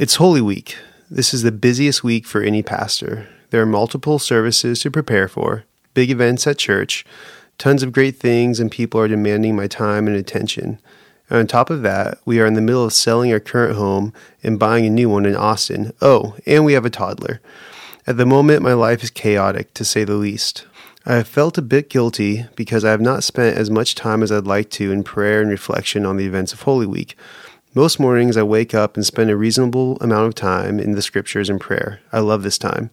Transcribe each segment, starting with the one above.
It's Holy Week. This is the busiest week for any pastor. There are multiple services to prepare for, big events at church, tons of great things, and people are demanding my time and attention. And on top of that, we are in the middle of selling our current home and buying a new one in Austin. Oh, and we have a toddler. At the moment, my life is chaotic, to say the least. I have felt a bit guilty because I have not spent as much time as I'd like to in prayer and reflection on the events of Holy Week. Most mornings I wake up and spend a reasonable amount of time in the scriptures and prayer. I love this time.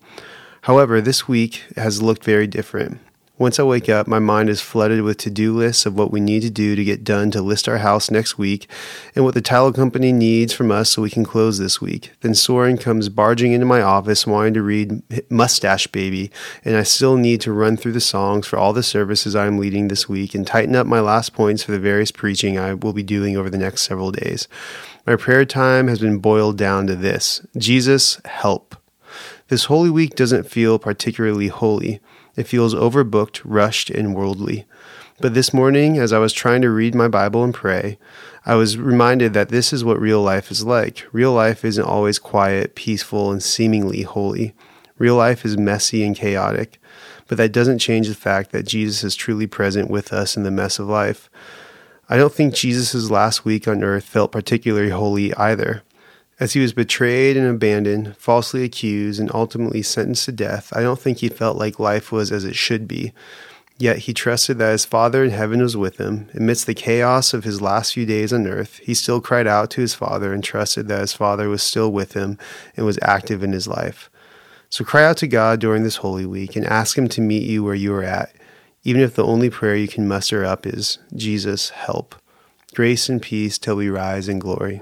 However, this week has looked very different. Once I wake up, my mind is flooded with to do lists of what we need to do to get done to list our house next week and what the title company needs from us so we can close this week. Then Soren comes barging into my office wanting to read Mustache Baby, and I still need to run through the songs for all the services I am leading this week and tighten up my last points for the various preaching I will be doing over the next several days. My prayer time has been boiled down to this Jesus, help. This Holy Week doesn't feel particularly holy. It feels overbooked, rushed, and worldly. But this morning, as I was trying to read my Bible and pray, I was reminded that this is what real life is like. Real life isn't always quiet, peaceful, and seemingly holy. Real life is messy and chaotic, but that doesn't change the fact that Jesus is truly present with us in the mess of life. I don't think Jesus' last week on earth felt particularly holy either. As he was betrayed and abandoned, falsely accused, and ultimately sentenced to death, I don't think he felt like life was as it should be. Yet he trusted that his Father in heaven was with him. Amidst the chaos of his last few days on earth, he still cried out to his Father and trusted that his Father was still with him and was active in his life. So cry out to God during this Holy Week and ask Him to meet you where you are at, even if the only prayer you can muster up is, Jesus, help. Grace and peace till we rise in glory.